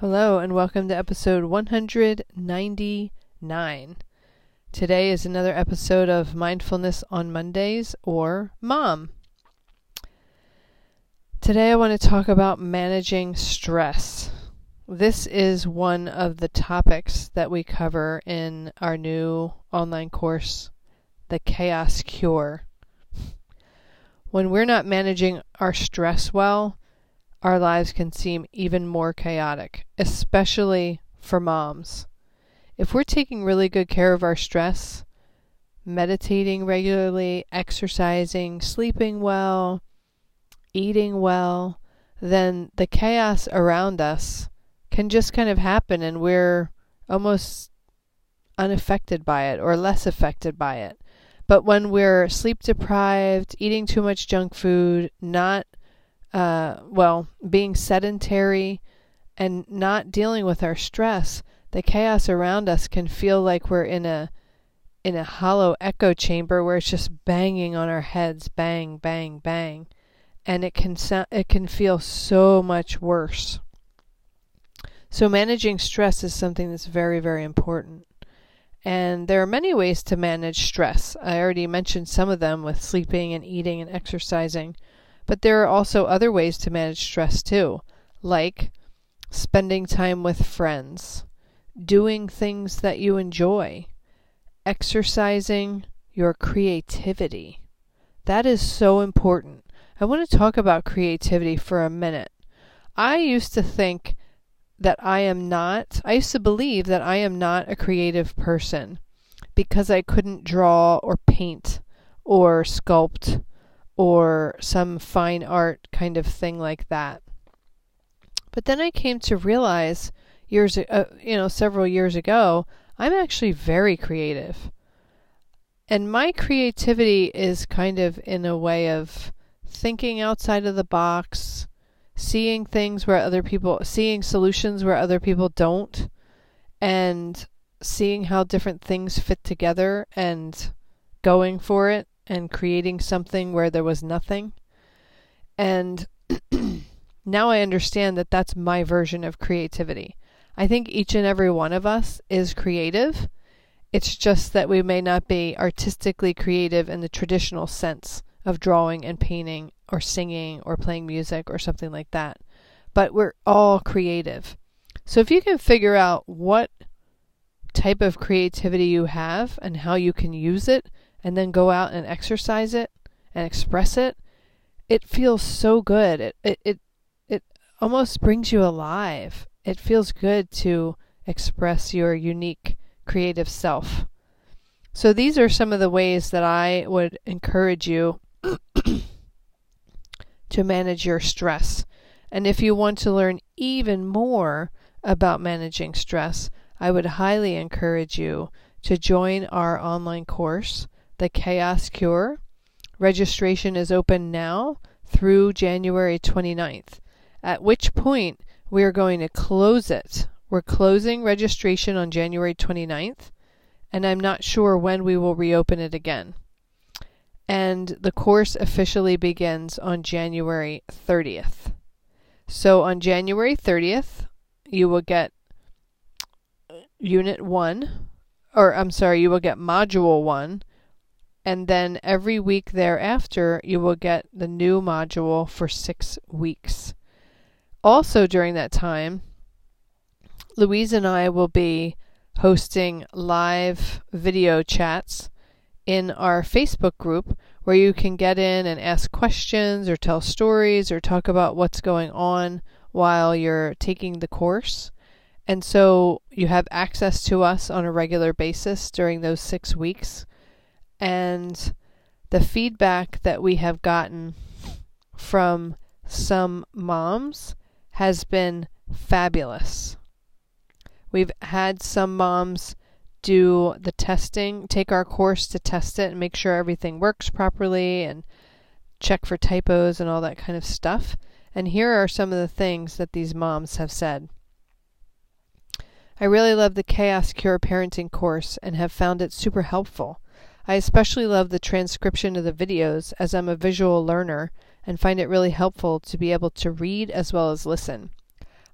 Hello, and welcome to episode 199. Today is another episode of Mindfulness on Mondays or Mom. Today I want to talk about managing stress. This is one of the topics that we cover in our new online course, The Chaos Cure. When we're not managing our stress well, our lives can seem even more chaotic, especially for moms. If we're taking really good care of our stress, meditating regularly, exercising, sleeping well, eating well, then the chaos around us can just kind of happen and we're almost unaffected by it or less affected by it. But when we're sleep deprived, eating too much junk food, not uh, well, being sedentary and not dealing with our stress, the chaos around us can feel like we're in a in a hollow echo chamber where it's just banging on our heads, bang, bang, bang, and it can sound, it can feel so much worse. So managing stress is something that's very, very important. And there are many ways to manage stress. I already mentioned some of them with sleeping and eating and exercising. But there are also other ways to manage stress too, like spending time with friends, doing things that you enjoy, exercising your creativity. That is so important. I want to talk about creativity for a minute. I used to think that I am not, I used to believe that I am not a creative person because I couldn't draw or paint or sculpt or some fine art kind of thing like that. But then I came to realize years, uh, you know, several years ago, I'm actually very creative. And my creativity is kind of in a way of thinking outside of the box, seeing things where other people, seeing solutions where other people don't, and seeing how different things fit together and going for it and creating something where there was nothing. And now I understand that that's my version of creativity. I think each and every one of us is creative. It's just that we may not be artistically creative in the traditional sense of drawing and painting or singing or playing music or something like that. But we're all creative. So if you can figure out what type of creativity you have and how you can use it and then go out and exercise it and express it, it feels so good. It it it, it almost brings you alive. It feels good to express your unique creative self. So these are some of the ways that I would encourage you to manage your stress. And if you want to learn even more about managing stress, I would highly encourage you to join our online course the Chaos Cure. Registration is open now through January 29th, at which point we are going to close it. We're closing registration on January 29th, and I'm not sure when we will reopen it again. And the course officially begins on January 30th. So on January 30th, you will get Unit 1, or I'm sorry, you will get Module 1, and then every week thereafter, you will get the new module for six weeks. Also, during that time, Louise and I will be hosting live video chats in our Facebook group where you can get in and ask questions or tell stories or talk about what's going on while you're taking the course. And so you have access to us on a regular basis during those six weeks. And the feedback that we have gotten from some moms has been fabulous. We've had some moms do the testing, take our course to test it and make sure everything works properly and check for typos and all that kind of stuff. And here are some of the things that these moms have said. I really love the Chaos Cure parenting course and have found it super helpful. I especially love the transcription of the videos as I'm a visual learner and find it really helpful to be able to read as well as listen.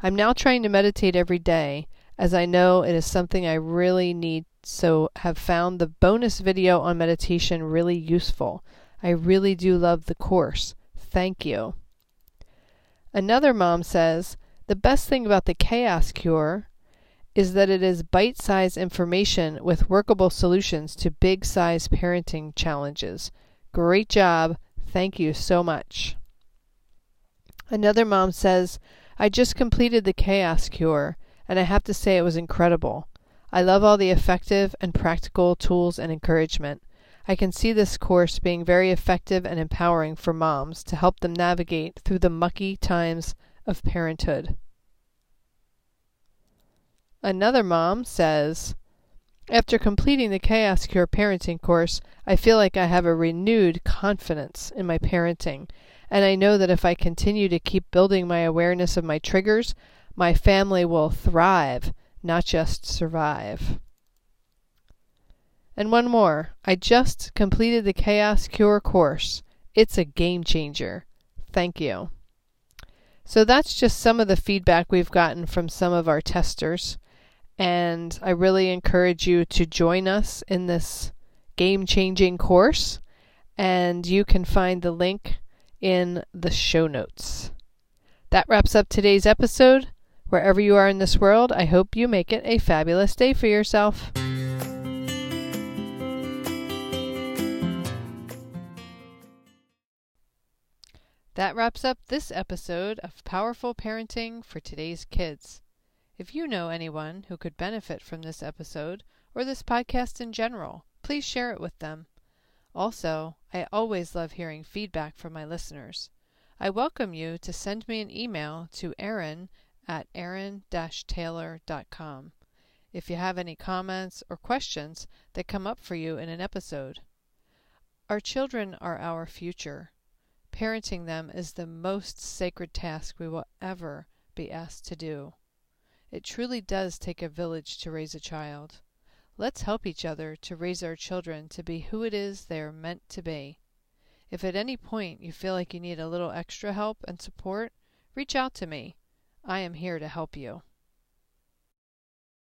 I'm now trying to meditate every day as I know it is something I really need, so have found the bonus video on meditation really useful. I really do love the course. Thank you. Another mom says, The best thing about the Chaos Cure is that it is bite sized information with workable solutions to big size parenting challenges. Great job. Thank you so much. Another mom says, I just completed the Chaos Cure and I have to say it was incredible. I love all the effective and practical tools and encouragement. I can see this course being very effective and empowering for moms to help them navigate through the mucky times of parenthood. Another mom says, After completing the Chaos Cure parenting course, I feel like I have a renewed confidence in my parenting, and I know that if I continue to keep building my awareness of my triggers, my family will thrive, not just survive. And one more. I just completed the Chaos Cure course. It's a game changer. Thank you. So that's just some of the feedback we've gotten from some of our testers. And I really encourage you to join us in this game changing course. And you can find the link in the show notes. That wraps up today's episode. Wherever you are in this world, I hope you make it a fabulous day for yourself. That wraps up this episode of Powerful Parenting for Today's Kids. If you know anyone who could benefit from this episode or this podcast in general, please share it with them. Also, I always love hearing feedback from my listeners. I welcome you to send me an email to Erin at erin-taylor.com if you have any comments or questions that come up for you in an episode. Our children are our future. Parenting them is the most sacred task we will ever be asked to do. It truly does take a village to raise a child. Let's help each other to raise our children to be who it is they are meant to be. If at any point you feel like you need a little extra help and support, reach out to me. I am here to help you.